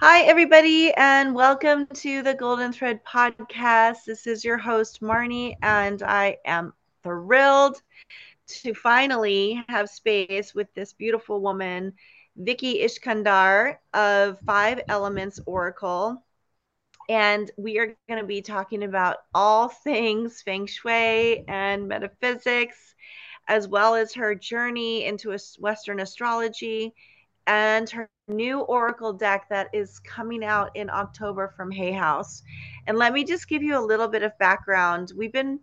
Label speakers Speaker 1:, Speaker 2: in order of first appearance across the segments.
Speaker 1: Hi, everybody, and welcome to the Golden Thread podcast. This is your host, Marnie, and I am thrilled to finally have space with this beautiful woman, Vicki Iskandar of Five Elements Oracle. And we are going to be talking about all things feng shui and metaphysics, as well as her journey into Western astrology and her new oracle deck that is coming out in October from Hay House. And let me just give you a little bit of background. We've been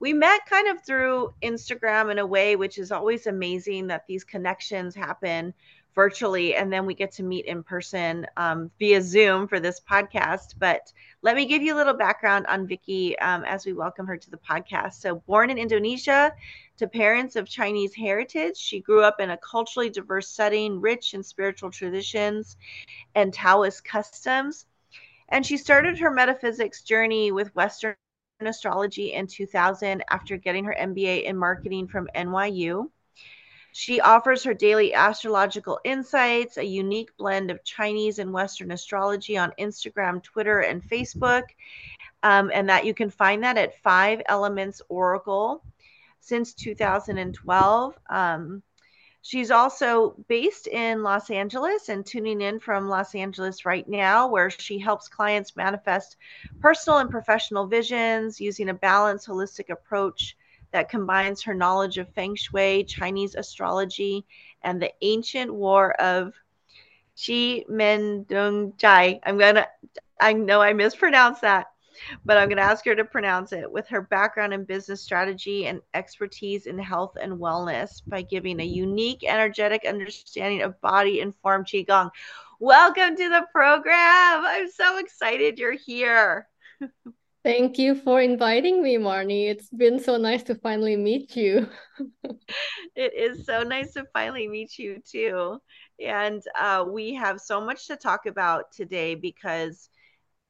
Speaker 1: we met kind of through Instagram in a way which is always amazing that these connections happen virtually and then we get to meet in person um, via Zoom for this podcast. But let me give you a little background on Vicki um, as we welcome her to the podcast. So, born in Indonesia to parents of Chinese heritage, she grew up in a culturally diverse setting, rich in spiritual traditions and Taoist customs. And she started her metaphysics journey with Western astrology in 2000 after getting her MBA in marketing from NYU. She offers her daily astrological insights, a unique blend of Chinese and Western astrology on Instagram, Twitter, and Facebook. Um, and that you can find that at Five Elements Oracle since 2012. Um, she's also based in Los Angeles and tuning in from Los Angeles right now, where she helps clients manifest personal and professional visions using a balanced, holistic approach that combines her knowledge of feng shui, Chinese astrology, and the ancient war of Qi Men Dong Jai. I'm gonna, I know I mispronounced that, but I'm gonna ask her to pronounce it with her background in business strategy and expertise in health and wellness by giving a unique energetic understanding of body informed Qigong. Welcome to the program. I'm so excited you're here.
Speaker 2: Thank you for inviting me, Marnie. It's been so nice to finally meet you.
Speaker 1: it is so nice to finally meet you, too. And uh, we have so much to talk about today because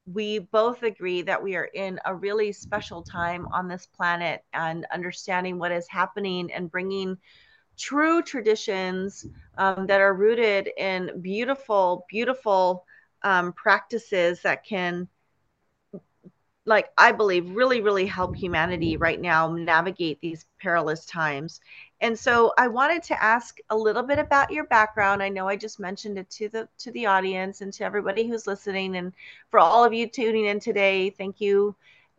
Speaker 1: we both agree that we are in a really special time on this planet and understanding what is happening and bringing true traditions um, that are rooted in beautiful, beautiful um, practices that can like I believe really really help humanity right now navigate these perilous times. And so I wanted to ask a little bit about your background. I know I just mentioned it to the to the audience and to everybody who's listening and for all of you tuning in today, thank you.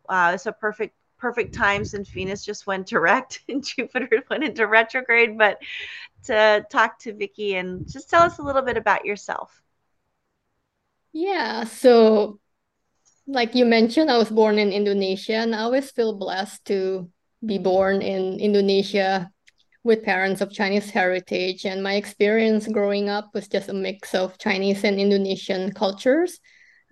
Speaker 1: Uh, it's a perfect perfect time since Venus just went direct and Jupiter went into retrograde, but to talk to Vicki and just tell us a little bit about yourself.
Speaker 2: Yeah, so like you mentioned, I was born in Indonesia and I always feel blessed to be born in Indonesia with parents of Chinese heritage. And my experience growing up was just a mix of Chinese and Indonesian cultures.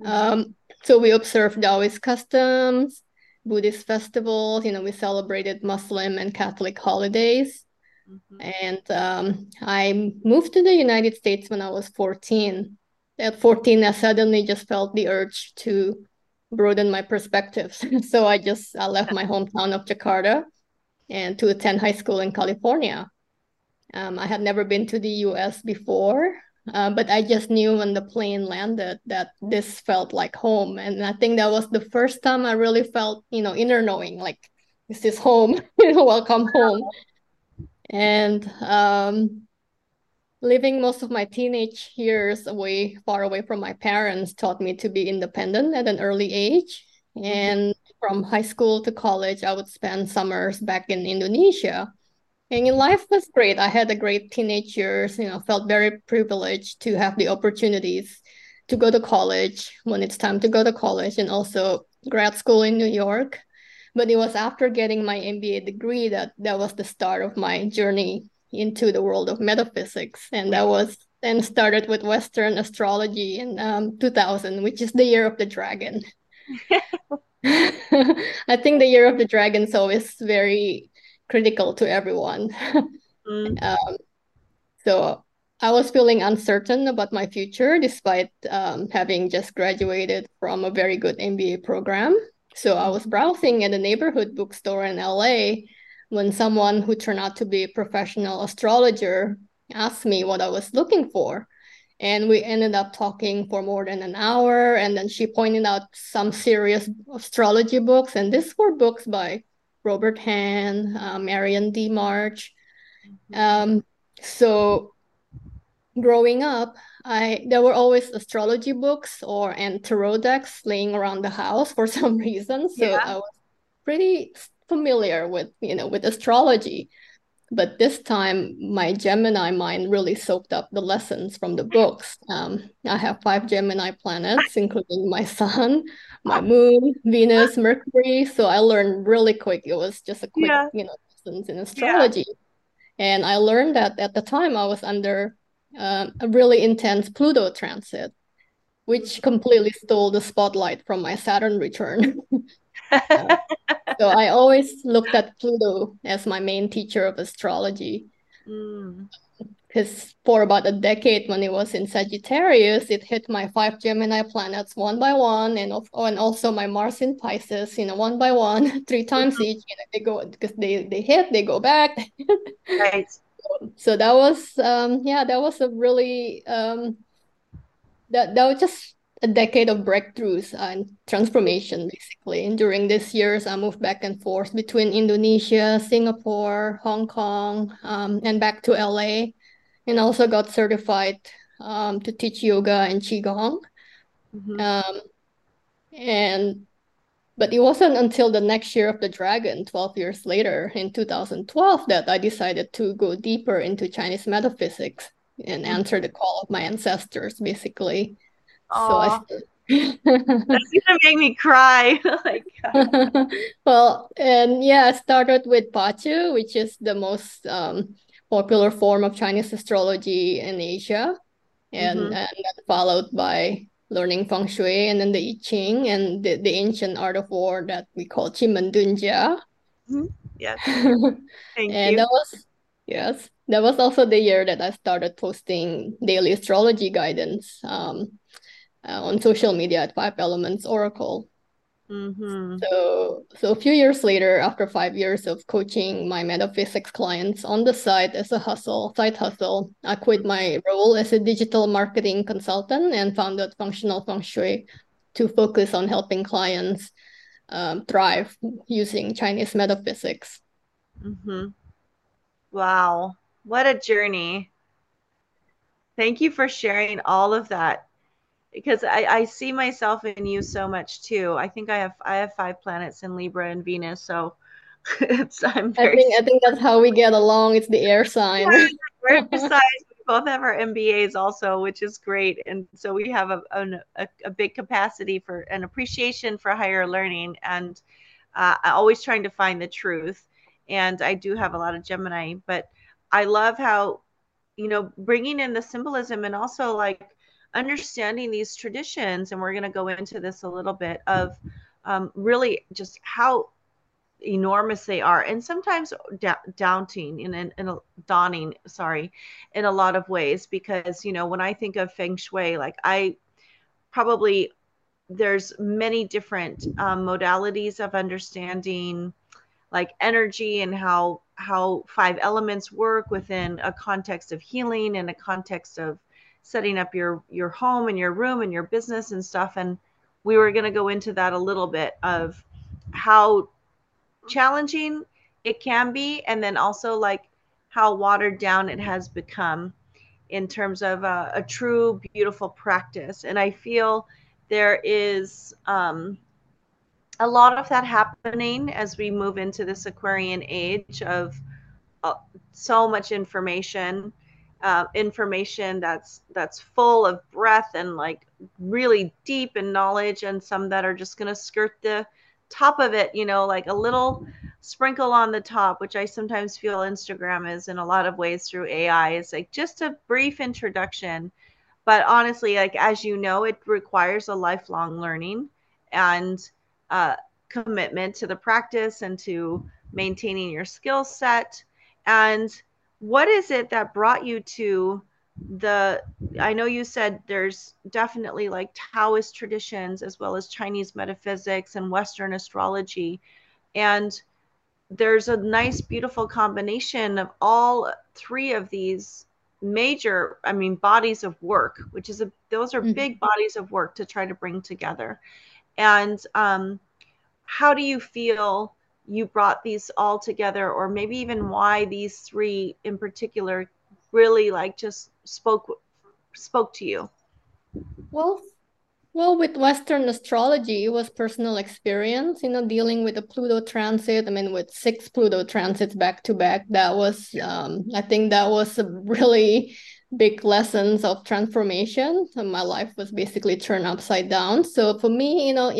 Speaker 2: Mm-hmm. Um, so we observed Taoist customs, Buddhist festivals, you know, we celebrated Muslim and Catholic holidays. Mm-hmm. And um, I moved to the United States when I was 14. At 14, I suddenly just felt the urge to broaden my perspectives. so I just I left my hometown of Jakarta and to attend high school in California. Um, I had never been to the US before, uh, but I just knew when the plane landed that this felt like home. And I think that was the first time I really felt, you know, inner knowing like, this is home, welcome home. And um, living most of my teenage years away, far away from my parents, taught me to be independent at an early age. Mm-hmm. And from high school to college, I would spend summers back in Indonesia. And life was great. I had a great teenage years, you know, felt very privileged to have the opportunities to go to college when it's time to go to college and also grad school in New York. But it was after getting my MBA degree that that was the start of my journey into the world of metaphysics. And that was then started with Western astrology in um, 2000, which is the year of the dragon. I think the year of the dragon is always very critical to everyone. Mm. Um, so I was feeling uncertain about my future despite um, having just graduated from a very good MBA program. So I was browsing at a neighborhood bookstore in LA when someone who turned out to be a professional astrologer asked me what I was looking for. And we ended up talking for more than an hour and then she pointed out some serious astrology books and these were books by robert Hand uh, marion d march mm-hmm. um, so growing up i there were always astrology books or and tarot decks laying around the house for some reason so yeah. i was pretty familiar with you know with astrology but this time my gemini mind really soaked up the lessons from the books. Um, i have five gemini planets including my sun my moon venus mercury. So i learned really quick. It was just a quick yeah. you know lessons in astrology. Yeah. and i learned that at the time i was under uh, a really intense pluto transit which completely stole the spotlight from my saturn return so I always looked at Pluto as my main teacher of astrology. Because mm. for about a decade, when it was in Sagittarius, it hit my five Gemini planets one by one, and oh, and also my Mars in Pisces, you know, one by one, three times mm-hmm. each. You know, they go because they they hit, they go back.
Speaker 1: right.
Speaker 2: So that was um yeah, that was a really um that that was just a decade of breakthroughs and transformation, basically. And during these years, I moved back and forth between Indonesia, Singapore, Hong Kong, um, and back to LA, and also got certified um, to teach yoga and qigong. Mm-hmm. Um, and but it wasn't until the next year of the dragon, 12 years later, in 2012, that I decided to go deeper into Chinese metaphysics and mm-hmm. answer the call of my ancestors, basically.
Speaker 1: So I That's gonna make me cry. like,
Speaker 2: well, and yeah, I started with Bazi, which is the most um, popular form of Chinese astrology in Asia, and mm-hmm. and then followed by learning feng shui, and then the I Ching and the, the ancient art of war that we call Qi Men Dun Jia.
Speaker 1: Mm-hmm. Yes.
Speaker 2: Thank and you. that was yes, that was also the year that I started posting daily astrology guidance. Um, uh, on social media at Five Elements Oracle.
Speaker 1: Mm-hmm.
Speaker 2: So, so a few years later, after five years of coaching my metaphysics clients on the side as a hustle, side hustle, I quit my role as a digital marketing consultant and founded Functional Feng Shui to focus on helping clients um, thrive using Chinese metaphysics.
Speaker 1: Mm-hmm. Wow, what a journey! Thank you for sharing all of that because I, I see myself in you so much too. I think I have I have five planets in Libra and Venus, so it's I'm
Speaker 2: very I think I think that's how we get along. It's the air sign.
Speaker 1: sign. We both have our MBAs also, which is great, and so we have a a, a big capacity for an appreciation for higher learning, and uh, always trying to find the truth. And I do have a lot of Gemini, but I love how you know bringing in the symbolism and also like understanding these traditions, and we're going to go into this a little bit of um, really just how enormous they are and sometimes da- daunting in, in, in a dawning sorry in a lot of ways because you know when i think of feng shui like i probably there's many different um, modalities of understanding like energy and how how five elements work within a context of healing and a context of setting up your your home and your room and your business and stuff and we were going to go into that a little bit of how challenging it can be and then also like how watered down it has become in terms of a, a true beautiful practice. And i feel there is um, a lot of that happening as we move into this aquarian age of uh, so much information uh, information that's that's full of breath and like really deep in knowledge and some that are just going to skirt the top of it you know like a little sprinkle on the top which i sometimes feel instagram is in a lot of ways through ai is like just a brief introduction but honestly like as you know it requires a lifelong learning and uh, commitment to the practice and to maintaining your skill set. And what is it that brought you to the i know you said there's definitely like taoist traditions as well as chinese metaphysics and western astrology and there's a nice beautiful combination of all three of these major i mean bodies of work which is a those are
Speaker 2: Mhm.
Speaker 1: big bodies of work to try to bring together and um, how do you feel you brought these all together or maybe even why these three in particular really like just spoke spoke to you
Speaker 2: Well, well, with Western astrology, it was personal experience, you know, dealing with the Pluto transit. I mean, with six Pluto transits back to back, that was, um, I think that was a really big lessons of transformation. And my life was basically turned upside down. So for me, you know,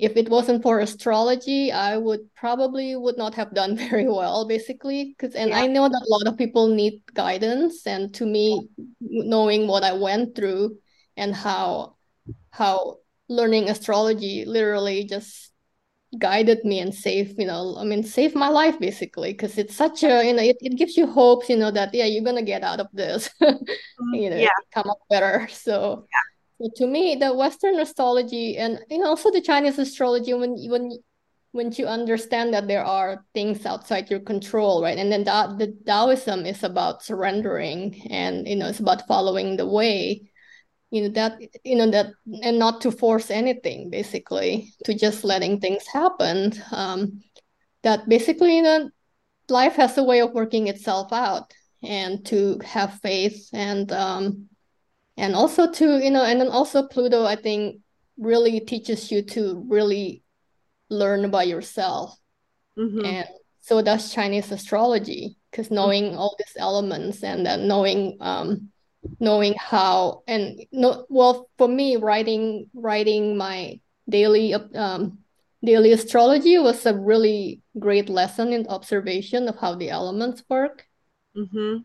Speaker 2: if it wasn't for astrology, I would probably would not have done very well, basically. Because and I know that a lot of people need guidance, and to me, knowing what I went through and how how learning astrology literally just guided me and saved, you know, I mean, saved my life basically, because it's such a, you know, it, it gives you hopes, you know, that yeah, you're gonna get out of this, mm-hmm. you know,
Speaker 1: yeah
Speaker 2: come up better. So so to me, the Western astrology and you know also the Chinese astrology, when when when you understand that there are things outside your control, right? And then that the Taoism is about surrendering and you know it's about following the way. You know that you know that and not to force anything, basically, to just letting things happen. Um, that basically, you know, life has a way of working itself out, and to have faith and um and also to you know and then also pluto i think really teaches you to really learn about yourself.
Speaker 1: Hmm
Speaker 2: and so does chinese astrology because knowing all these elements and then knowing um knowing how and no well for me writing writing my daily um daily astrology was a really great lesson in observation of how the elements work.
Speaker 1: Hmm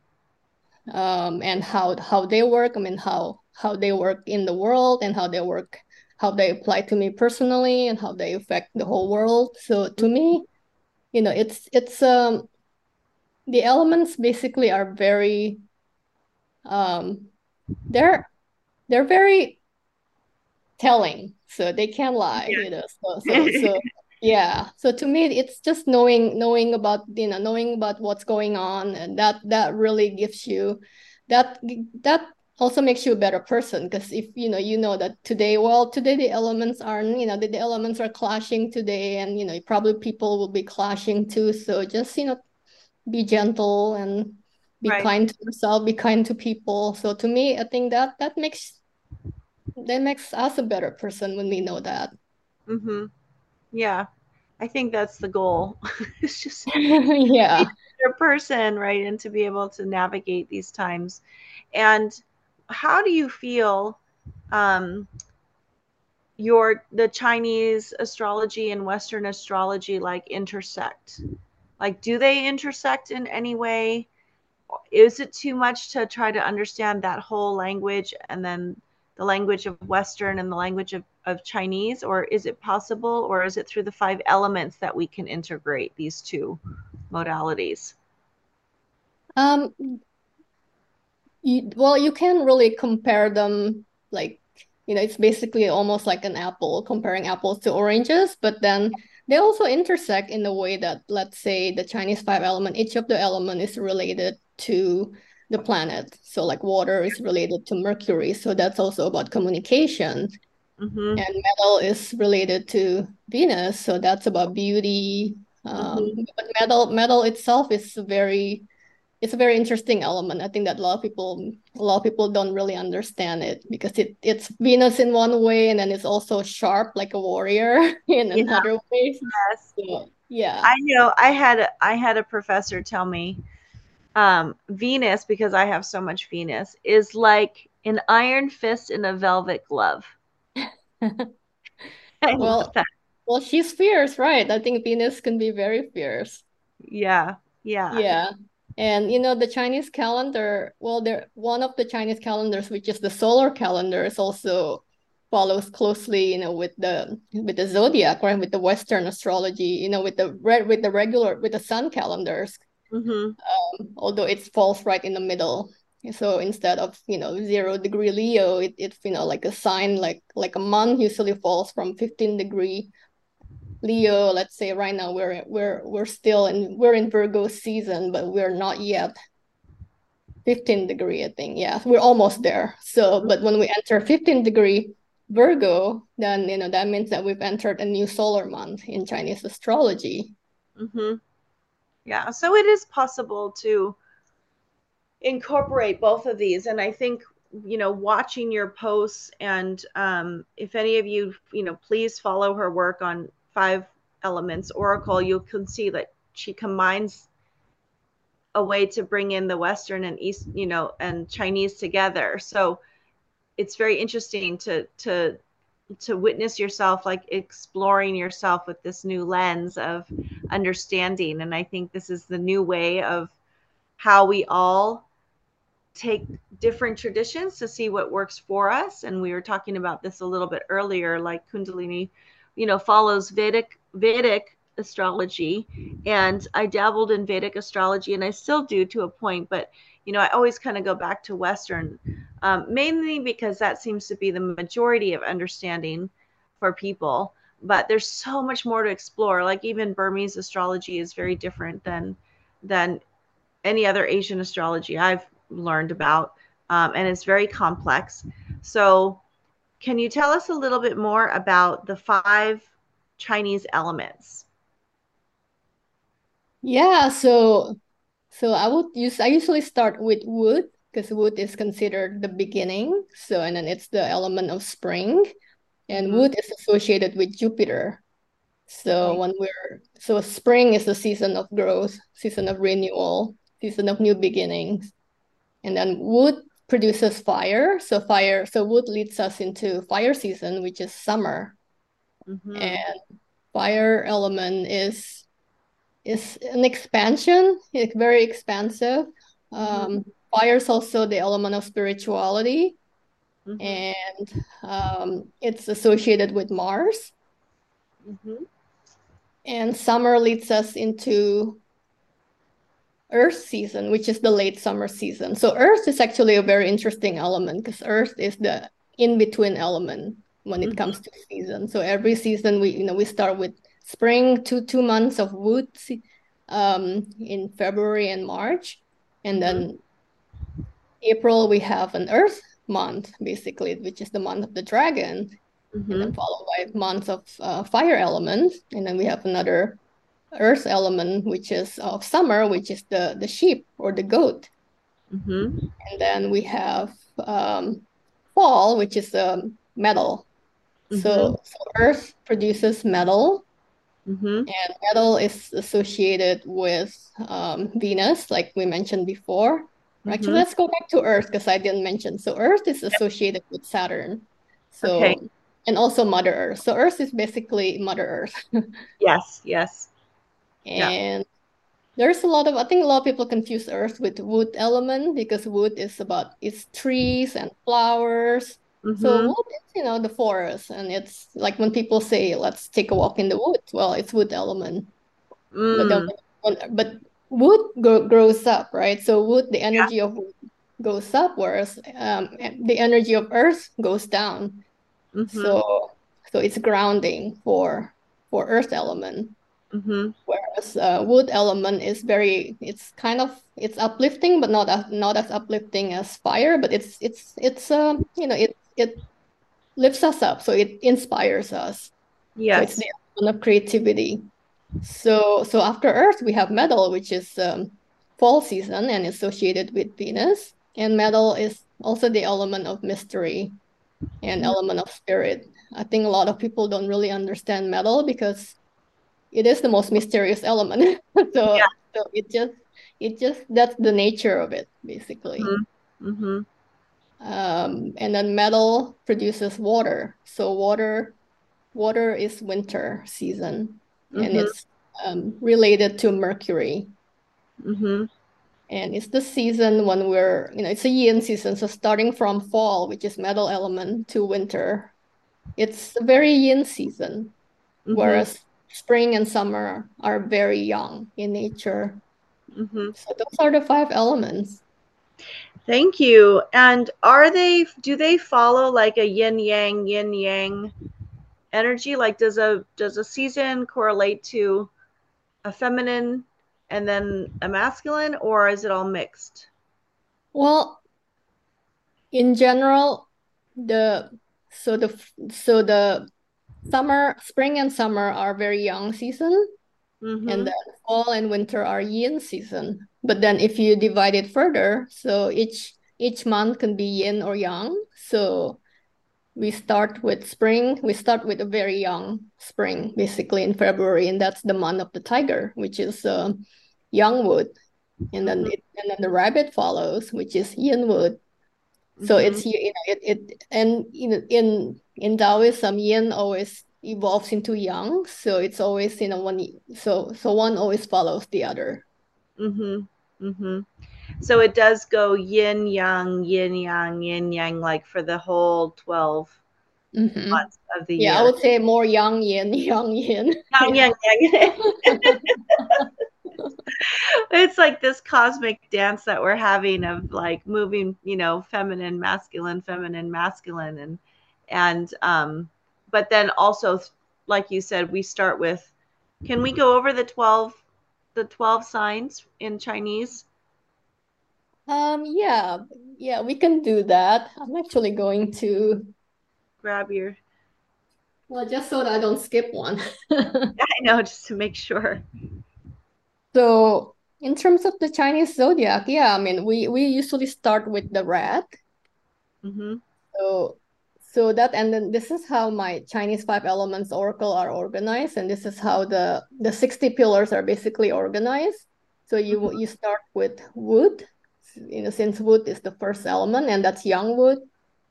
Speaker 2: um, and how how they work. I mean, how how they work in the world and how they work, how they apply to me personally, and how they affect the whole world. So to me, you know, it's it's um the elements basically are very um they're they're very telling, so they can't lie,
Speaker 1: Yeah.
Speaker 2: you know. So so so yeah. So to me, it's just knowing knowing about you know knowing about what's going on, and that that really gives you that that also makes you a better person because if you know you know that today well today the elements are you know the, the elements are clashing today and you know probably people will be clashing too so just you know be gentle and be
Speaker 1: Right.
Speaker 2: kind to yourself be kind to people so to me i think that that makes that makes us a better person when we know that
Speaker 1: hmm Yeah. I think that's the goal. it's just
Speaker 2: yeah
Speaker 1: a person, right? And to be able to navigate these times. And how do you feel um, your the Chinese astrology and Western astrology like intersect? Like, do they intersect in any way? Is it too much to try to understand that whole language and then the language of Western and the language of, of Chinese? Or is it possible, or is it through the five elements that we can integrate these two modalities?
Speaker 2: um you, well you can really compare them like you know it's basically almost like an apple comparing apples to oranges but then they also intersect in the way that let's say the chinese five element each of the element is related to the planet so like water is related to mercury so that's also about communication
Speaker 1: Mm-hmm.
Speaker 2: and metal is related to venus so that's about beauty um,
Speaker 1: Mhm.
Speaker 2: but metal metal itself is very it's a very interesting element. I think that a lot of people a lot of people don't really understand it because it it's Venus in one way and then it's also sharp like a warrior in
Speaker 1: Yeah.
Speaker 2: another way.
Speaker 1: Yes.
Speaker 2: So, yeah.
Speaker 1: I know I had I had a professor tell me um, Venus because I have so much Venus is like an iron fist in a velvet glove.
Speaker 2: Well- Well, she's fierce, right? I think Venus can be very fierce.
Speaker 1: Yeah, yeah,
Speaker 2: Yeah. And you know, the Chinese calendar, well, there one of the Chinese calendars, which is the solar calendar, is also follows closely, you know, with the with the zodiac, right? With the Western astrology, you know, with the red with the regular with the sun calendars,
Speaker 1: hmm
Speaker 2: although it falls right in the middle. So instead of, you know, zero degree Leo, it, it's, you know, like a sign, like like a month usually falls from 15 degree Leo, let's say right now we're we're we're still in we're in Virgo season, but we're not yet 15 degree, I think. Yeah, we're almost there. So, but when we enter 15 degree Virgo, then you know that means that we've entered a new solar month in Chinese astrology.
Speaker 1: Mm-hmm. Yeah, so it is possible to incorporate both of these, and I think you know watching your posts and um, if any of you you know please follow her work on five elements oracle you can see that she combines a way to bring in the western and east you know and chinese together. So it's very interesting to to to witness yourself like exploring yourself with this new lens of understanding. And i think this is the new way of how we all take different traditions to see what works for us. And we were talking about this a little bit earlier like kundalini you know follows vedic vedic astrology. And i dabbled in vedic astrology and i still do to a point but you know i always kind of go back to western um, mainly because that seems to be the majority of understanding for people. But there's so much more to explore. Like even burmese astrology is very different than than any other asian astrology i've learned about um, and it's very complex so can you tell us a little bit more about the five chinese elements
Speaker 2: yeah so so i would use i usually start with wood because wood is considered the beginning. So, and then it's the element of spring, and mm-hmm. wood is associated with Jupiter. So when we're so spring is the season of growth, season of renewal, season of new beginnings, and then wood produces fire. So fire, so wood leads us into fire season, which is summer, mm-hmm. and fire element is is an expansion. It's very expansive. Mm-hmm. Um, fire is also the element of spirituality mm-hmm. and um, it's associated with mars mm-hmm. and summer leads us into earth season which is the late summer season so earth is actually a very interesting element because earth is the in-between element when it mm-hmm. comes to season so every season we you know we start with spring two two months of wood um, in february and march and then mm-hmm. April, we have an Earth month, basically, which is the month of the dragon, mm-hmm. and then followed by months of uh, fire element, and then we have another Earth element, which is of summer, which is the the sheep or the goat, mm-hmm. and then we have um, fall, which is um, metal. Mm-hmm. So, so, Earth produces metal, mm-hmm. and metal is associated with um, Venus, like we mentioned before. Actually, mm-hmm. let's go back to Earth because I didn't mention. So Earth is associated yep. with Saturn. So okay. and also Mother Earth. So Earth is basically Mother Earth.
Speaker 1: yes, yes.
Speaker 2: And yeah. there's a lot of I think a lot of people confuse Earth with wood element because wood is about it's trees and flowers. Mm-hmm. So wood is, you know, the forest. And it's like when people say, let's take a walk in the woods, well, it's wood element. Mm. But, but wood go- grows up, right? So wood, the energy yeah. of wood goes up, whereas um, the energy of earth goes down. Mm-hmm. So so it's grounding for for earth element. Mm-hmm. Whereas uh, wood element is very, it's kind of it's uplifting, but not as not as uplifting as fire. But it's it's it's um you know it it lifts us up, so it inspires us.
Speaker 1: Yes,
Speaker 2: so it's the element of creativity. So so after Earth, we have metal, which is um, fall season and associated with Venus. And metal is also the element of mystery and mm-hmm. element of spirit. I think a lot of people don't really understand metal because it is the most mysterious element. so, yeah. so it just it just that's the nature of it basically. Mm-hmm. Mm-hmm. Um, and then metal produces water. So water water is winter season mm-hmm. and it's um, related to Mercury. Mm-hmm. And it's the season when we're, you know, it's a yin season. So starting from fall, which is metal element, to winter, it's a very yin season. Mm-hmm. Whereas spring and summer are very yang in nature. Mm-hmm. So those are the five elements.
Speaker 1: Thank you. And are they, do they follow like a yin yang, yin yang energy? Like does a does a season correlate to a feminine and then a masculine, or is it all mixed?
Speaker 2: Well, in general, the so the so the summer, spring and summer are very yang season,
Speaker 1: Mhm.
Speaker 2: and then fall and winter are yin season. But then if you divide it further, so each each month can be yin or yang. So we start with spring. We start with a very yang spring, basically in February, and that's the month of the tiger, which is uh, yang wood, and then
Speaker 1: Mhm.
Speaker 2: it, and then the rabbit follows, which is yin wood. So
Speaker 1: Mhm.
Speaker 2: it's you know it it and in in in Taoism, yin always evolves into yang. So it's always you know one so so one always follows the other.
Speaker 1: Mhm. Mhm. So it does go yin yang, yin yang, yin yang, like for the whole twelve
Speaker 2: Mhm.
Speaker 1: months of the year.
Speaker 2: Yeah, I would say more yang yin, yang yin.
Speaker 1: Yang yang yang. it's like this cosmic dance that we're having of like moving, you know, feminine, masculine, feminine, masculine, and and um, but then also, like you said, we start with. Can we go over the twelve, the twelve signs in Chinese?
Speaker 2: Um, yeah, yeah, we can do that. I'm actually going to,
Speaker 1: Grab your.
Speaker 2: well, just so that I don't skip one.
Speaker 1: I know, just to make sure.
Speaker 2: So in terms of the Chinese zodiac, yeah, I mean, we we usually start with the rat.
Speaker 1: hmm
Speaker 2: So so that and then this is how my Chinese five elements oracle are organized, and this is how the the 60 pillars are basically organized. So you you start with wood, you know, since wood is the first element, and that's yang wood,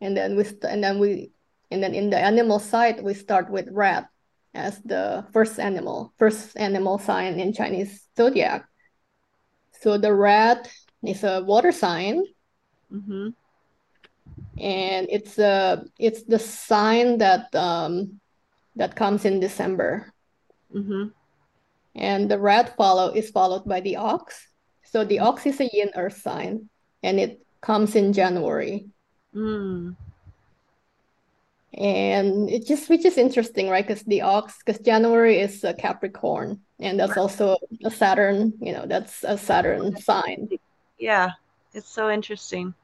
Speaker 2: and then we st- and then we and then in the animal side we start with rat as the first animal, first animal sign in Chinese zodiac. So the rat is a water sign
Speaker 1: hmm
Speaker 2: and it's a it's the sign that um that comes in December.
Speaker 1: hmm
Speaker 2: And the rat follow is followed by the ox. So the ox is a yin earth sign and it comes in January.
Speaker 1: Mm.
Speaker 2: And it just which is interesting, right? Because the ox, because January is a Capricorn, and that's also a Saturn, you know, that's a Saturn sign.
Speaker 1: Yeah, it's so interesting.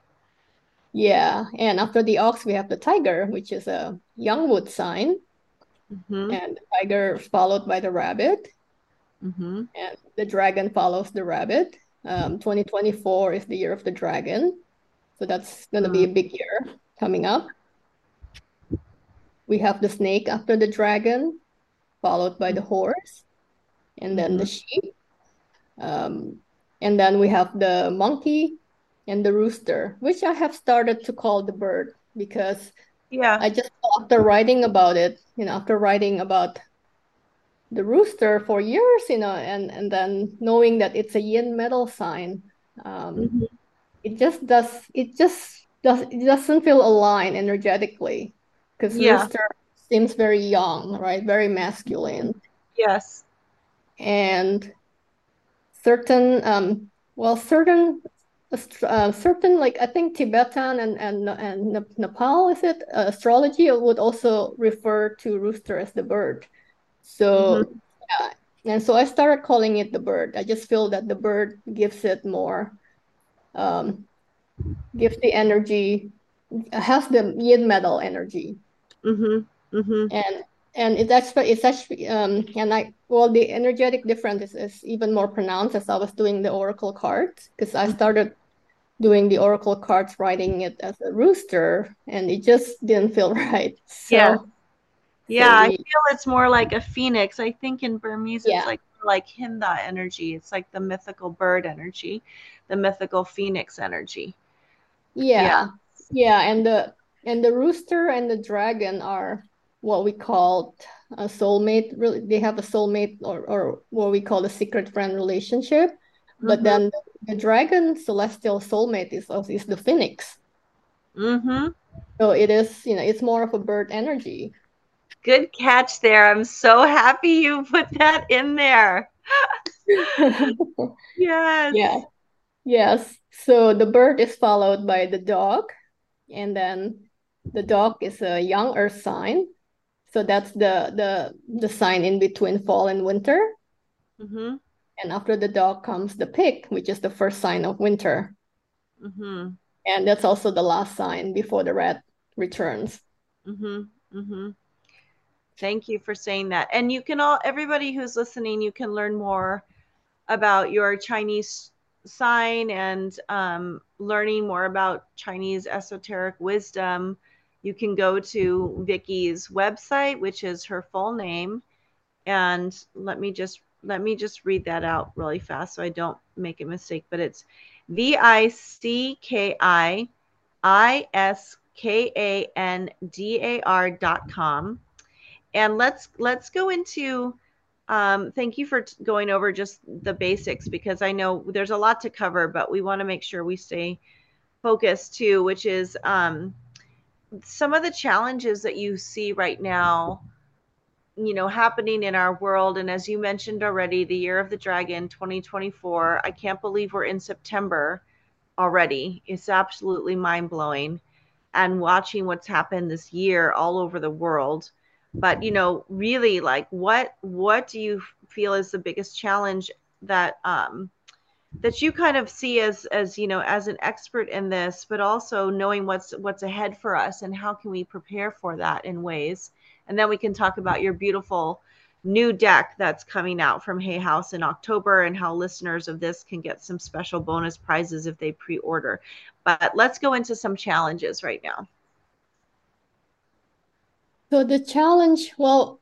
Speaker 2: Yeah. And after the ox, we have the tiger, which is a yang wood sign,
Speaker 1: hmm
Speaker 2: and the tiger followed by the rabbit,
Speaker 1: hmm
Speaker 2: and the dragon follows the rabbit. Um, 2024 is the year of the dragon. So that's going to be a big year coming up. We have the snake after the dragon, followed by the horse, and then the sheep. Um, and then we have the monkey and the rooster, which I have started to call the bird because
Speaker 1: Yeah.
Speaker 2: I just after writing about it, you know, after writing about the rooster for years, you know, and and then knowing that it's a yin metal sign, um,
Speaker 1: Mhm.
Speaker 2: it just does it just does it doesn't feel aligned energetically because
Speaker 1: Yeah.
Speaker 2: rooster seems very yang, right? Very masculine.
Speaker 1: Yes.
Speaker 2: and certain um well certain ast- uh, certain like I think Tibetan and and and Nepal is it? Uh, astrology would also refer to rooster as the bird. So yeah, and so I started calling it the bird. I just feel that the bird gives it more um gives the energy has the yin metal energy.
Speaker 1: Hmm hmm
Speaker 2: and and it's actually it's actually um and I well the energetic difference is, is even more pronounced as I was doing the oracle cards because I started doing the oracle cards writing it as a rooster and it just didn't feel right so
Speaker 1: Yeah. Yeah, I
Speaker 2: we-
Speaker 1: feel it's more like a phoenix. I think in Burmese
Speaker 2: Yeah.
Speaker 1: it's like like Hintha energy. It's like the mythical bird energy, the mythical phoenix energy.
Speaker 2: yeah yeah and the and the rooster and the dragon are what we call a soulmate really they have a soulmate or or what we call a secret friend relationship but
Speaker 1: Mhm.
Speaker 2: then the dragon celestial soulmate is is the phoenix
Speaker 1: Mm-hmm.
Speaker 2: So it is, you know, it's more of a bird energy.
Speaker 1: Good catch there. I'm so happy you put that in there. Yes.
Speaker 2: Yeah. Yes. So the bird is followed by the dog, and then the dog is a yang earth sign. So that's the the the sign in between fall and winter.
Speaker 1: Mm-hmm.
Speaker 2: And after the dog comes the pig, which is the first sign of winter.
Speaker 1: Mm-hmm.
Speaker 2: And that's also the last sign before the rat returns.
Speaker 1: Mm-hmm. Mm-hmm. Thank you for saying that. And you can all, everybody who's listening, you can learn more about your Chinese sign and um, learning more about Chinese esoteric wisdom. You can go to Vicki's website, which is her full name. And let me just let me just read that out really fast so I don't make a mistake. But it's V I C K I I S K A N D A R dot com and let's let's go into um, thank you for t- going over just the basics because I know there's a lot to cover, but we want to make sure we stay focused too, which is um, some of the challenges that you see right now, you know, happening in our world. And as you mentioned already, the year of the dragon 2024, I can't believe we're in September already. It's absolutely mind blowing. And watching what's happened this year all over the world but you know really like what what do you feel is the biggest challenge that um that you kind of see as as you know as an expert in this but also knowing what's what's ahead for us and how can we prepare for that in ways and then we can talk about your beautiful new deck that's coming out from hay house in october and how listeners of this can get some special bonus prizes if they pre-order but let's go into some challenges right now
Speaker 2: so the challenge, well,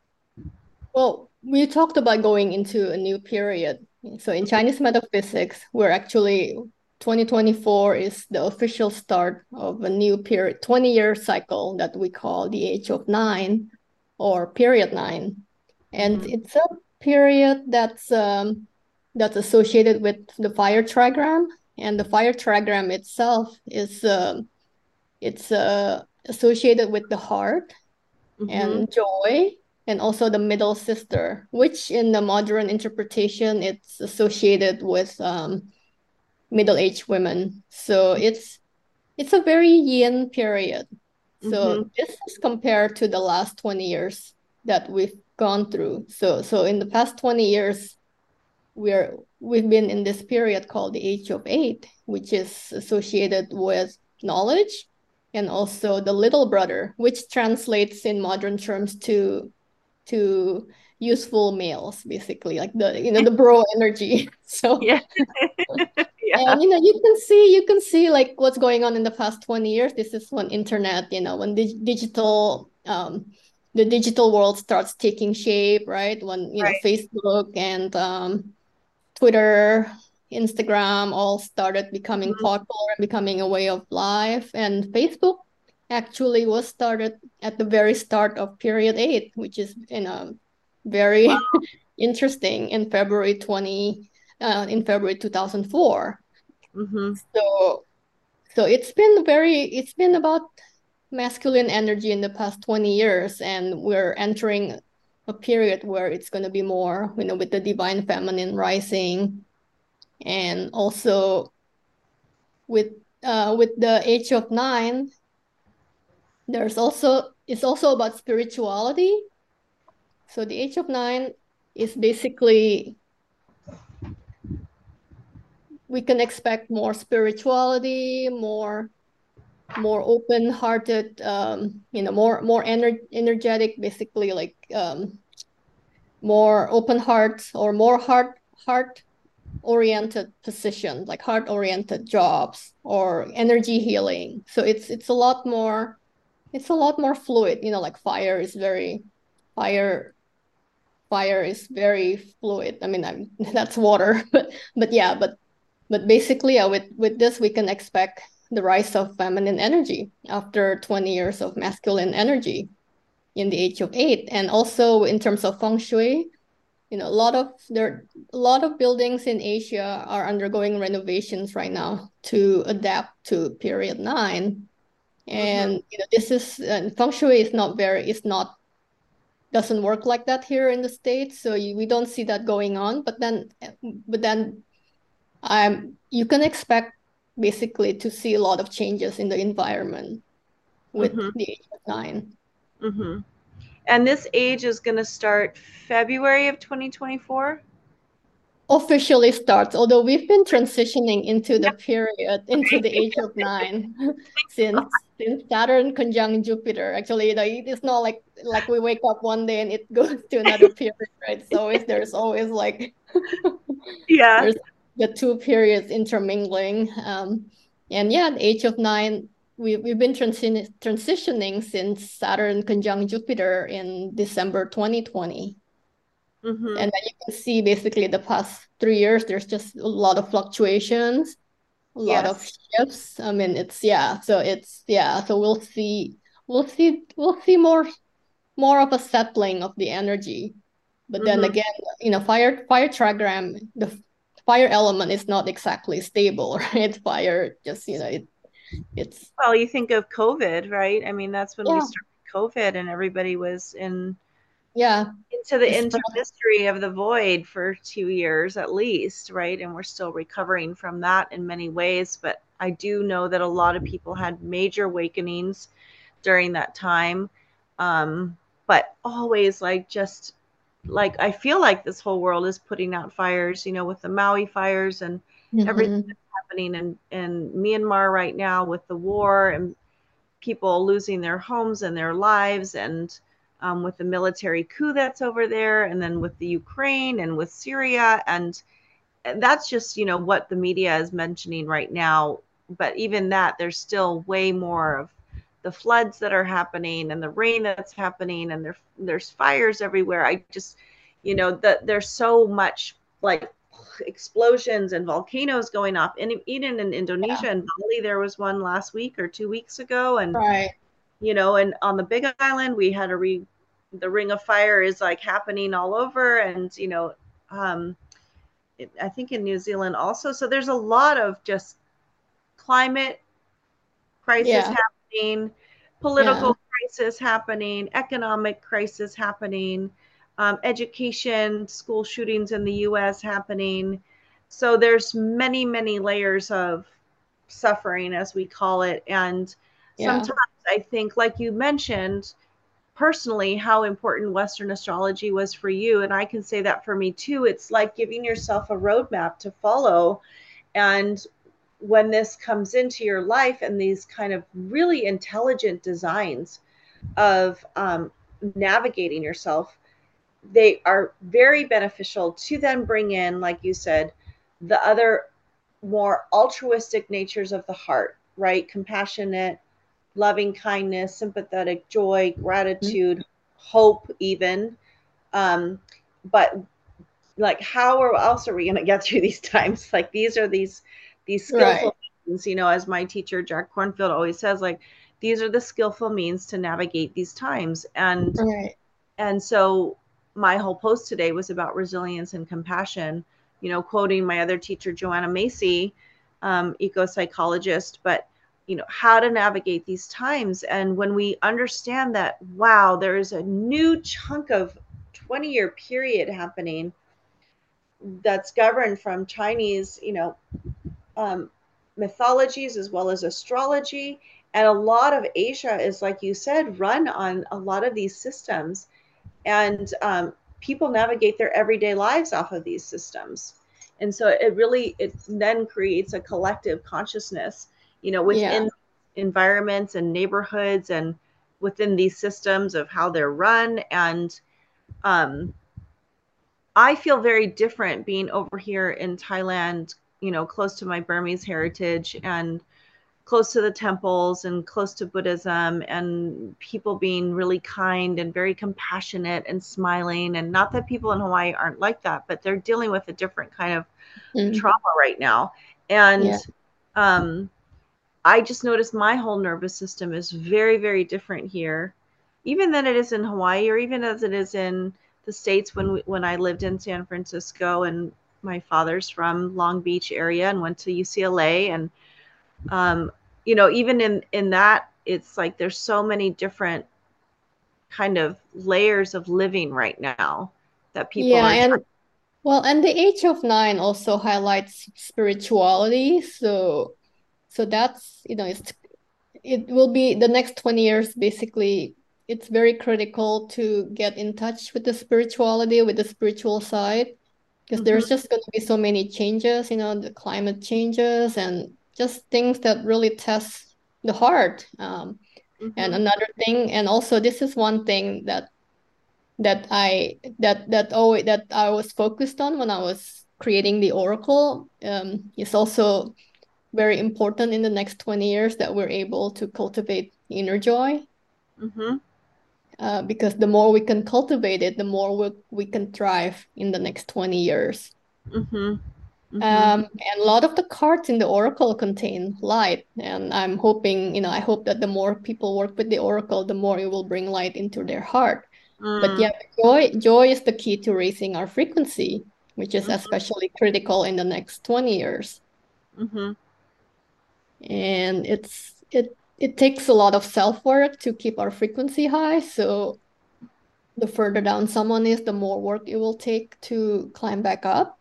Speaker 2: well, we talked about going into a new period. So in Chinese metaphysics, we're actually 2024 is the official start of a new period, 20 year cycle that we call the age of nine or period nine. And mm-hmm. it's a period that's um, that's associated with the fire trigram. And the fire trigram itself is uh, it's uh, associated with the heart mm-hmm. and joy and also the middle sister which in the modern interpretation it's associated with um, middle-aged women. So it's it's a very yin period. So mm-hmm. this is compared to the last 20 years that we've gone through. So so in the past 20 years we're we've been in this period called the age of eight which is associated with knowledge and also the little brother, which translates in modern terms to to useful males, basically, like the you know the bro energy. So
Speaker 1: yeah.
Speaker 2: yeah. And you know, you can see you can see like what's going on in the past 20 years. This is when internet, you know, when dig- digital um the digital world starts taking shape, right? When you right. know Facebook and um Twitter Instagram all started becoming mm-hmm. popular and becoming a way of life. And Facebook actually was started at the very start of period eight, which is you know very wow. interesting in February 20 uh, in February 2004. Mm-hmm. So so it's been very it's been about masculine energy in the past 20 years and we're entering a period where it's going to be more you know with the divine feminine rising and also with uh, with the age of nine there's also it's also about spirituality. So the age of nine is basically we can expect more spirituality more more open hearted um, you know more more ener- energetic basically like um, more open hearts or more heart heart oriented position like heart oriented jobs or energy healing. So it's it's a lot more it's a lot more fluid you know like fire is very fire fire is very fluid. I mean I'm, that's water but but yeah but but basically yeah, with with this we can expect the rise of feminine energy after 20 years of masculine energy in the age of eight. And also in terms of feng shui you know a lot of there a lot of buildings in asia are undergoing renovations right now to adapt to period nine and mm-hmm. you know this is uh, feng shui is not very it's not doesn't work like that here in the states so you, we don't see that going on but then but then um you can expect basically to see a lot of changes in the environment with mm-hmm. the age of 9
Speaker 1: mm-hmm. And this age is going to start February of 2024?
Speaker 2: officially starts, although we've been transitioning into the period, into the age of nine since since Saturn conjunct Jupiter. Actually, you know, it's not like like we wake up one day and it goes to another period, right? So always there's always like
Speaker 1: yeah,
Speaker 2: there's the two periods intermingling. Um, and yeah, the age of nine, we we've been transi- transitioning since Saturn conjunct Jupiter in December 2020. Mm-hmm. And then you can see basically the past three years, there's just a lot of fluctuations, a lot yes. of shifts. I mean, it's yeah. So it's yeah. So we'll see. We'll see. We'll see more, more of a settling of the energy. But then mm-hmm. again, you know, fire fire trigram, the fire element is not exactly stable, right? Fire just you know it, it's.
Speaker 1: Well, you think of COVID, right? I mean, that's when yeah. we started COVID, and everybody was in
Speaker 2: yeah.
Speaker 1: Into the intermystery of the void for two years at least right? And we're still recovering from that in many ways but i do know that a lot of people had major awakenings during that time. Um, but always like just like i feel like this whole world is putting out fires you know with the maui fires and mm-hmm. everything that's happening in in myanmar right now with the war and people losing their homes and their lives and um, with the military coup that's over there, and then with the Ukraine and with Syria. And that's just, you know, what the media is mentioning right now. But even that, there's still way more of the floods that are happening and the rain that's happening, and there, there's fires everywhere. I just, you know, that there's so much like explosions and volcanoes going off. And even in Indonesia yeah. and Bali, there was one last week or two weeks ago. And
Speaker 2: right
Speaker 1: you know, and on the Big Island, we had a re the Ring of Fire is like happening all over, and you know, um, it, I think in New Zealand also. So there's a lot of just climate crisis yeah. happening, political yeah. crisis happening, economic crisis happening, um, education, school shootings in the U.S. happening. So there's many, many layers of suffering, as we call it, and yeah. sometimes I think, like you mentioned, personally, how important Western astrology was for you. And I can say that for me too. It's like giving yourself a roadmap to follow. And when this comes into your life and these kind of really intelligent designs of um, navigating yourself, they are very beneficial to then bring in, like you said, the other more altruistic natures of the heart, right? Compassionate, loving kindness, sympathetic, joy, gratitude, mm-hmm. hope, even. Um, but like, how or else are we going to get through these times? Like, these are these these skillful right. means, you know, as my teacher Jack Kornfield always says, like, these are the skillful means to navigate these times. And right. and so my whole post today was about resilience and compassion. You know, quoting my other teacher Joanna Macy, um, eco psychologist, but you know how to navigate these times. And when we understand that wow there is a new chunk of 20 year period happening that's governed from chinese you know um, mythologies as well as astrology. And a lot of asia is like you said run on a lot of these systems. And um, people navigate their everyday lives off of these systems. And so it really it then creates a collective consciousness you know, within yeah. environments and neighborhoods and within these systems of how they're run. And um, I feel very different being over here in Thailand, you know, close to my Burmese heritage and close to the temples and close to Buddhism and people being really kind and very compassionate and smiling. And not that people in Hawaii aren't like that, but they're dealing with a different kind of mm-hmm. trauma right now. And yeah. um, I just noticed my whole nervous system is very, very different here, even than it is in Hawaii, or even as it is in the states when we, when I lived in San Francisco and my father's from Long Beach area and went to UCLA and um, you know even in in that it's like there's so many different kind of layers of living right now that people
Speaker 2: yeah and well and the age of nine also highlights spirituality. So so that's you know it's it will be the next 20 years basically it's very critical to get in touch with the spirituality with the spiritual side because there's mm-hmm. just going to be so many changes, you know, the climate changes and just things that really test the heart. Um, mm-hmm. And another thing, and also this is one thing that that I that that always that I was focused on when I was creating the oracle. Um, is also very important in the next 20 years that we're able to cultivate inner joy. Mm-hmm. Uh, because the more we can cultivate it, the more we, we can thrive in the next 20 years. Mm-hmm. Mm-hmm. Um, and a lot of the cards in the oracle contain light. And I'm hoping, you know, I hope that the more people work with the oracle, the more it will bring light into their heart. Mm. But yeah, joy, joy is the key to raising our frequency, which is mm-hmm. especially critical in the next 20 years. Mm-hmm. And it's it it takes a lot of self work to keep our frequency high. So the further down someone is, the more work it will take to climb back up.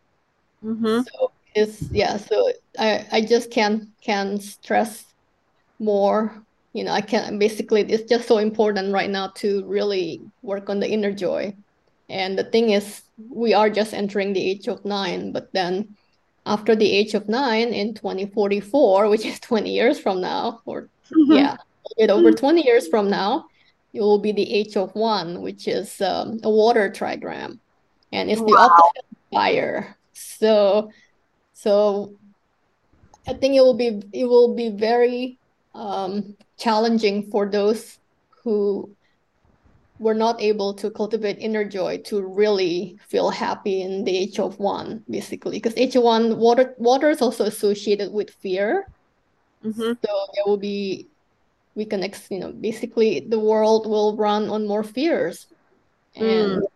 Speaker 2: Mm-hmm. So it's yeah. So I I just can't can stress more. You know, I can't basically. It's just so important right now to really work on the inner joy. And the thing is, we are just entering the age of nine, but then after the age of nine in 2044, which is 20 years from now, or Mm-hmm. Yeah, it over 20 years from now, it will be the age of one, which is um, a water trigram, and it's wow. the opposite of fire. So, so I think it will be it will be very um, challenging for those who were not able to cultivate inner joy to really feel happy in the age of one, basically, because age of one water water is also associated with fear Mm-hmm. So there will be, we can, ex, you know, basically the world will run on more fears, and mm.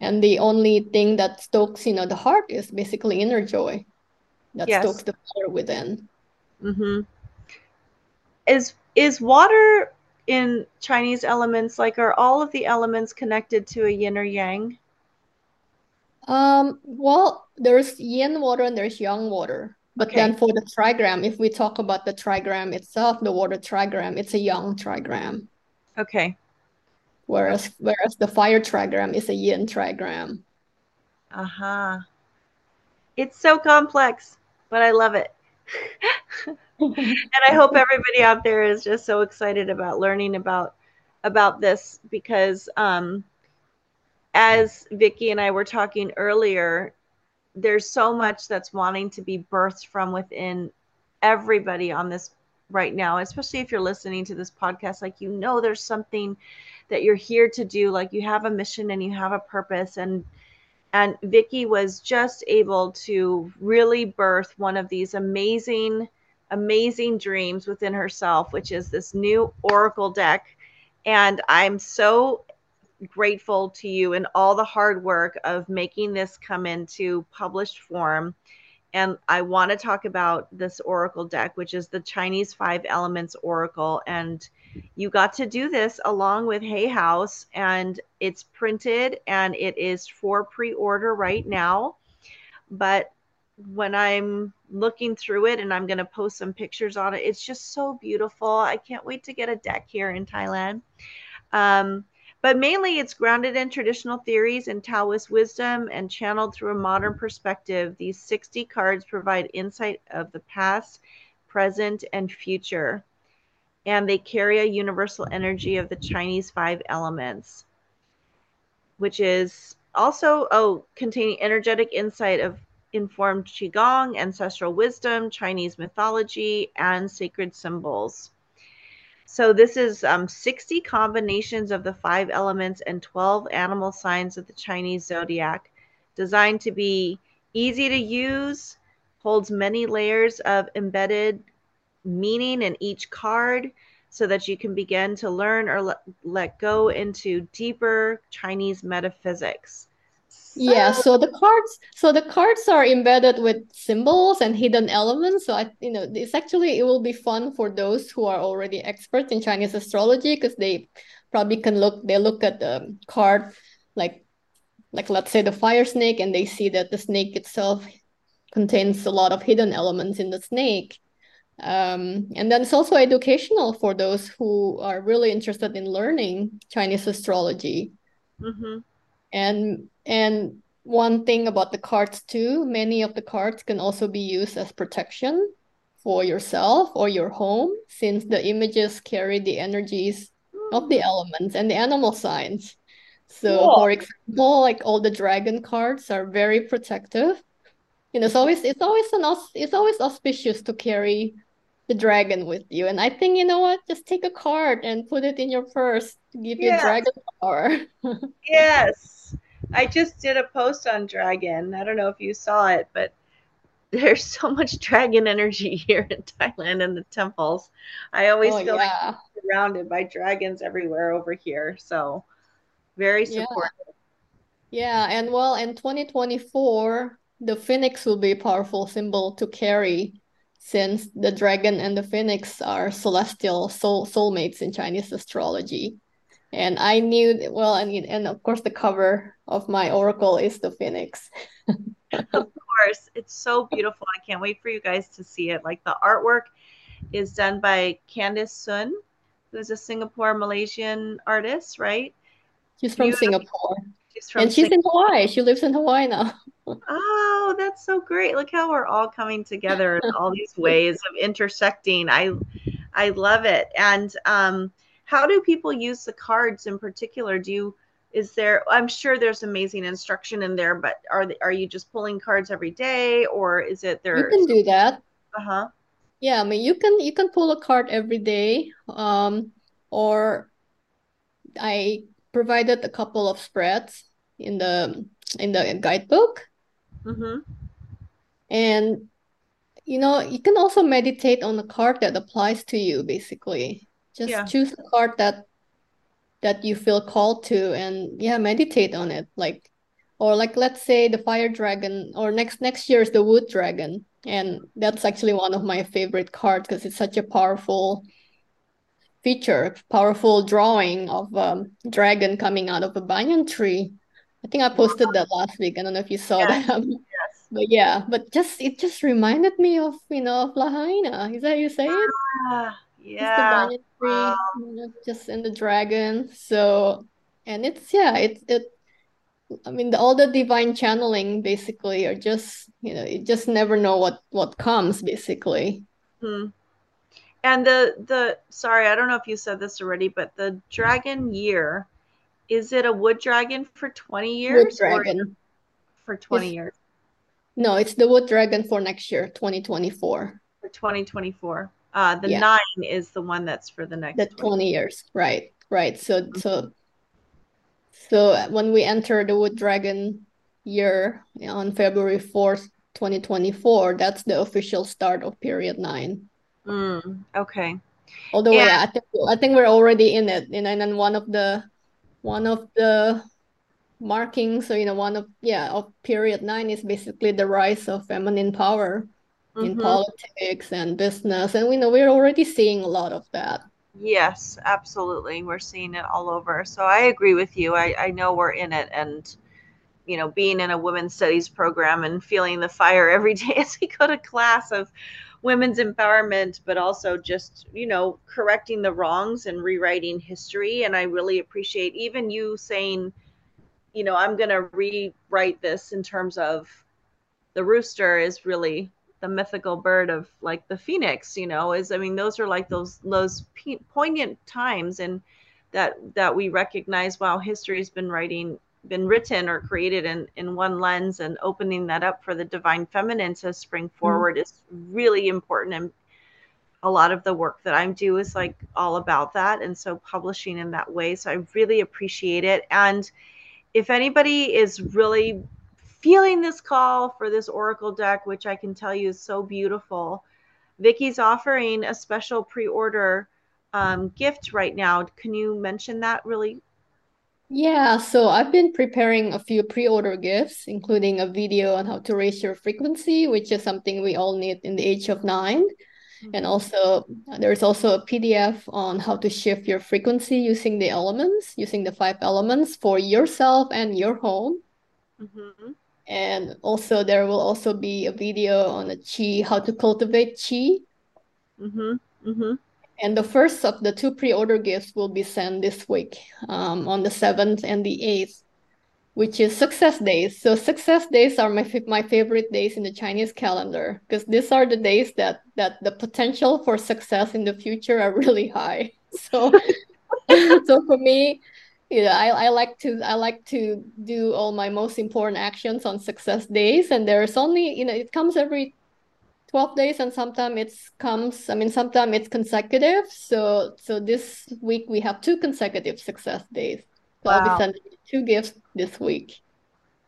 Speaker 2: and the only thing that stokes, you know, the heart is basically inner joy, that yes. stokes the fire within.
Speaker 1: Mm-hmm. Is is water in Chinese elements like are all of the elements connected to a yin or yang?
Speaker 2: Um, well, there's yin water and there's yang water. But okay. then for the trigram, if we talk about the trigram itself, the water trigram, it's a yang trigram.
Speaker 1: Okay.
Speaker 2: Whereas whereas the fire trigram is a yin trigram.
Speaker 1: Uh-huh. It's so complex, but I love it. And I hope everybody out there is just so excited about learning about about this because um as Vicki and I were talking earlier, there's so much that's wanting to be birthed from within everybody on this right now, especially if you're listening to this podcast. Like, you know, there's something that you're here to do. Like, you have a mission and you have a purpose. And, and Vicki was just able to really birth one of these amazing, amazing dreams within herself, which is this new Oracle deck. And I'm so grateful to you and all the hard work of making this come into published form. And I want to talk about this Oracle deck, which is the Chinese Five Elements Oracle. And you got to do this along with Hay House, and it's printed and it is for pre order right now. But when I'm looking through it and I'm going to post some pictures on it, it's just so beautiful. I can't wait to get a deck here in Thailand. Um, but mainly it's grounded in traditional theories and Taoist wisdom and channeled through a modern perspective. These 60 cards provide insight of the past, present, and future. And they carry a universal energy of the Chinese five elements, which is also, oh, containing energetic insight of informed Qigong, ancestral wisdom, Chinese mythology, and sacred symbols. So this is um, 60 combinations of the five elements and 12 animal signs of the Chinese zodiac, designed to be easy to use, holds many layers of embedded meaning in each card so that you can begin to learn or let, let go into deeper Chinese metaphysics.
Speaker 2: Yeah so the cards so the cards are embedded with symbols and hidden elements. So i you know it's actually it will be fun for those who are already experts in chinese astrology because they probably can look they look at the card like like let's say the fire snake and they see that the snake itself contains a lot of hidden elements in the snake um, and then it's also educational for those who are really interested in learning chinese astrology mm-hmm and and one thing about the cards too, many of the cards can also be used as protection for yourself or your home, since the images carry the energies of the elements and the animal signs. So,
Speaker 1: Cool.
Speaker 2: for example, like all the dragon cards are very protective. You know, it's always it's always an aus- it's always auspicious to carry the dragon with you. And I think you know what, just take a card and put it in your purse to give you dragon power.
Speaker 1: Yes. I just did a post on dragon. I don't know if you saw it, but there's so much dragon energy here in Thailand in the temples. I always
Speaker 2: Oh
Speaker 1: feel like
Speaker 2: yeah.
Speaker 1: I'm surrounded by dragons everywhere over here. So very
Speaker 2: Yeah.
Speaker 1: supportive.
Speaker 2: Yeah, and well, in 2024, the phoenix will be a powerful symbol to carry since the dragon and the phoenix are celestial soul soulmates in Chinese astrology. And I knew that, well, and and of course the cover of my oracle is the phoenix.
Speaker 1: Of course, it's so beautiful. I can't wait for you guys to see it. Like the artwork is done by Candice Sun, who's a Singapore Malaysian artist, right?
Speaker 2: She's from
Speaker 1: Beautiful.
Speaker 2: Singapore.
Speaker 1: She's from
Speaker 2: And she's in Hawaii. She lives in Hawaii now.
Speaker 1: Oh, that's so great. Look how we're all coming together in all these ways of intersecting. I I love it. And um how do people use the cards in particular? Do you is there I'm sure there's amazing instruction in there, but are they, are you just pulling cards every day or is it there You
Speaker 2: can do that.
Speaker 1: uh-huh.
Speaker 2: Yeah, I mean you can you can pull a card every day. Um, or I provided a couple of spreads in the in the guidebook.
Speaker 1: Mhm.
Speaker 2: And you know, you can also meditate on a card that applies to you, basically. Just
Speaker 1: Yeah.
Speaker 2: choose a card that that you feel called to and yeah, meditate on it. Like or like let's say the fire dragon or next next year is the wood dragon. And that's actually one of my favorite cards because it's such a powerful feature, powerful drawing of um dragon coming out of a banyan tree. I think I posted that last week. I don't know if you saw
Speaker 1: Yes.
Speaker 2: that.
Speaker 1: Yes.
Speaker 2: But yeah, but just it just reminded me of, you know, of Lahaina. Is that how you say it?
Speaker 1: Ah,
Speaker 2: Just the banyan tree, you know, just in the dragon. So, and it's yeah, it it I mean the, all the divine channeling basically are just, you know, you just never know what what comes basically.
Speaker 1: Hmm. And the the sorry, I don't know if you said this already, but the dragon year, is it a wood dragon for 20
Speaker 2: Wood
Speaker 1: years or
Speaker 2: dragon.
Speaker 1: for 20
Speaker 2: It's
Speaker 1: years?
Speaker 2: no, it's the wood dragon for next year, 2024.
Speaker 1: For 2024. Uh, the
Speaker 2: Yeah,
Speaker 1: nine is the one that's for the
Speaker 2: the
Speaker 1: next 20.
Speaker 2: 20 years. Right, right. So so so when we enter the wood dragon year on February 4th, 2024, that's the official start of period nine.
Speaker 1: Mm, okay.
Speaker 2: Although yeah, I think I think we're already in it. And then one of the one of the markings, so you know, one of yeah, of period nine is basically the rise of feminine power in
Speaker 1: mhm.
Speaker 2: politics and business. And we know we're already seeing a lot of that.
Speaker 1: Yes, absolutely. We're seeing it all over. So I agree with you. I, I know we're in it and you know, being in a women's studies program and feeling the fire every day as we go to class of women's empowerment, but also just, you know, correcting the wrongs and rewriting history. And I really appreciate even you saying, you know, I'm going to rewrite this in terms of the rooster is really the mythical bird of like the phoenix you know is i mean those are like those those poignant times and that that we recognize wow history's been writing been written or created in in one lens and opening that up for the divine feminine to spring
Speaker 2: Mm.
Speaker 1: forward is really important and a lot of the work that I do is like all about that and so publishing in that way so I really appreciate it and if anybody is really feeling this call for this oracle deck which I can tell you is so beautiful Vicki's offering a special pre-order um, gift right now can you mention that really
Speaker 2: Yeah, so I've been preparing a few pre-order gifts, including a video on how to raise your frequency, which is something we all need in the age of nine. And
Speaker 1: Mhm.
Speaker 2: also, there's also a PDF on how to shift your frequency using the elements, using the five elements for yourself and your home.
Speaker 1: Mhm.
Speaker 2: And also, there will also be a video on the chi, how to cultivate chi.
Speaker 1: Mhm. Mhm.
Speaker 2: And the first of the two pre-order gifts will be sent this week, um, on the 7th and the 8th. which is success days. So success days are my my favorite days in the Chinese calendar because these are the days that that the potential for success in the future are really high. So so for me, know, I, I like to I like to do all my most important actions on success days, and there's only you know it comes every 12 days and sometimes it comes i mean sometimes it's consecutive. So so this week we have two consecutive success days. So wow. i'll be sending two gifts this week.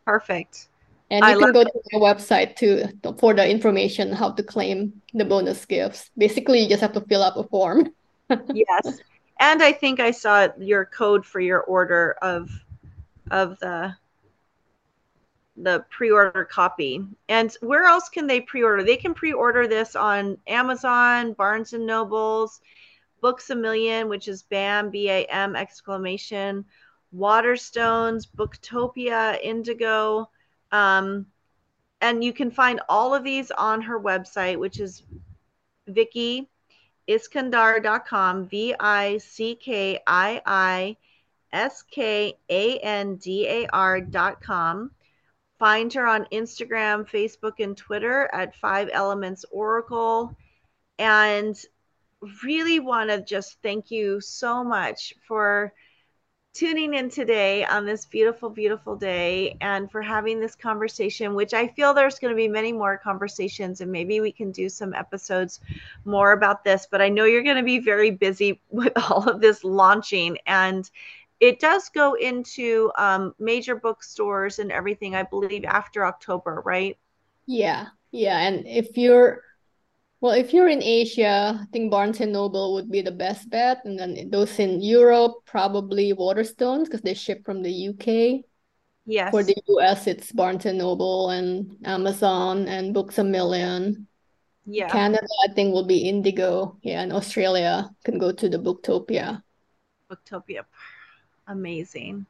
Speaker 1: Perfect.
Speaker 2: And you I can go it. to my website to for the information how to claim the bonus gifts. Basically you just have to fill out a form.
Speaker 1: Yes. And i think i saw your code for your order of of the the pre-order copy. And where else can they pre-order? They can pre-order this on Amazon, Barnes and Nobles, Books a Million, which is BAM, B-A-M exclamation, Waterstones, Booktopia, Indigo. Um, and you can find all of these on her website, which is Vicki Iskandar.com, V I C K I I S K A N D A R.com. Find her on Instagram, Facebook, and Twitter at Five Elements Oracle. And really want to just thank you so much for tuning in today on this beautiful, beautiful day and for having this conversation, which I feel there's going to be many more conversations and maybe we can do some episodes more about this. But I know you're going to be very busy with all of this launching and it does go into um, major bookstores and everything, I believe, after October, right?
Speaker 2: Yeah, yeah. And if you're, well, if you're in Asia, I think Barnes and Noble would be the best bet. And then those in Europe, probably Waterstones because they ship from the UK.
Speaker 1: Yes.
Speaker 2: For the US, it's Barnes and Noble and Amazon and Books a Million.
Speaker 1: Yeah.
Speaker 2: Canada, I think, will be Indigo. Yeah, and Australia can go to the Booktopia.
Speaker 1: Booktopia amazing.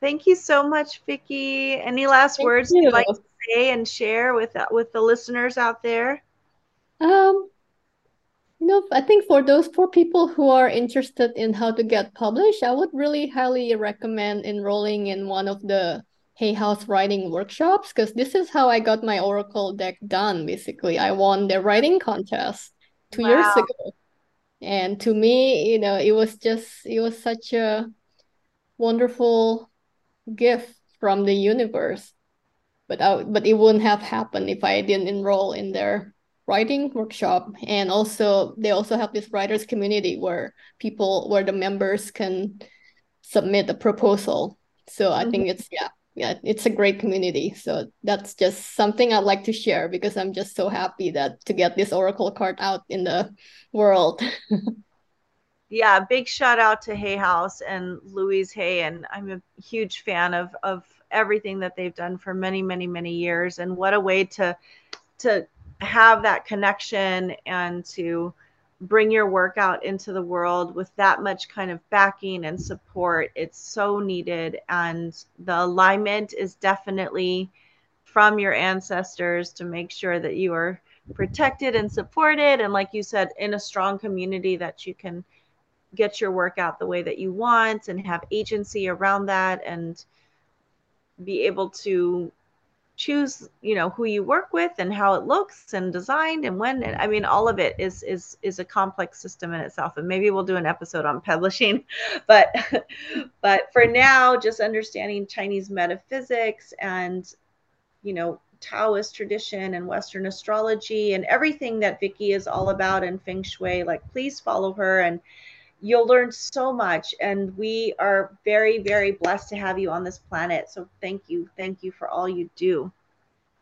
Speaker 1: Thank you so much, Vicki. Any last Thank words you. would like to say and share with with the listeners out there?
Speaker 2: Um, you know, I think for those for people who are interested in how to get published, I would really highly recommend enrolling in one of the Hay House writing workshops because this is how I got my Oracle deck done. Basically, I won the writing contest two wow. years ago, and to me, you know, it was just it was such a wonderful gift from the universe. But I, but it wouldn't have happened if I didn't enroll in their writing workshop. And also they also have this writers community where people where the members can submit a proposal. So mm-hmm. I think mm-hmm. it's yeah, yeah, it's a great community. So that's just something I'd like to share because I'm just so happy that to get this Oracle card out in the world.
Speaker 1: yeah, big shout out to Hay House and Louise Hay, and I'm a huge fan of of everything that they've done for many, many, many years. And what a way to to have that connection and to bring your work out into the world with that much kind of backing and support. It's so needed, and the alignment is definitely from your ancestors to make sure that you are protected and supported and like you said in a strong community that you can get your work out the way that you want and have agency around that and be able to choose you know who you work with and how it looks and designed and when and i mean all of it is is is a complex system in itself. And maybe we'll do an episode on publishing but but for now just understanding chinese metaphysics and you know taoist tradition and western astrology and everything that vicki is all about in feng shui like please follow her and you'll learn so much and we are very very blessed to have you on this planet. So thank you thank you for all you do.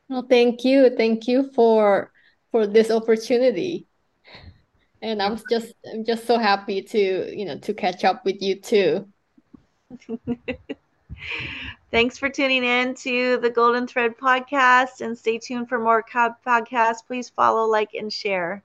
Speaker 2: Well thank you thank you for for this opportunity. And i'm just i'm just so happy to you know to catch up with you too.
Speaker 1: Thanks for tuning in to the golden thread podcast and stay tuned for more podcasts. Please follow like and share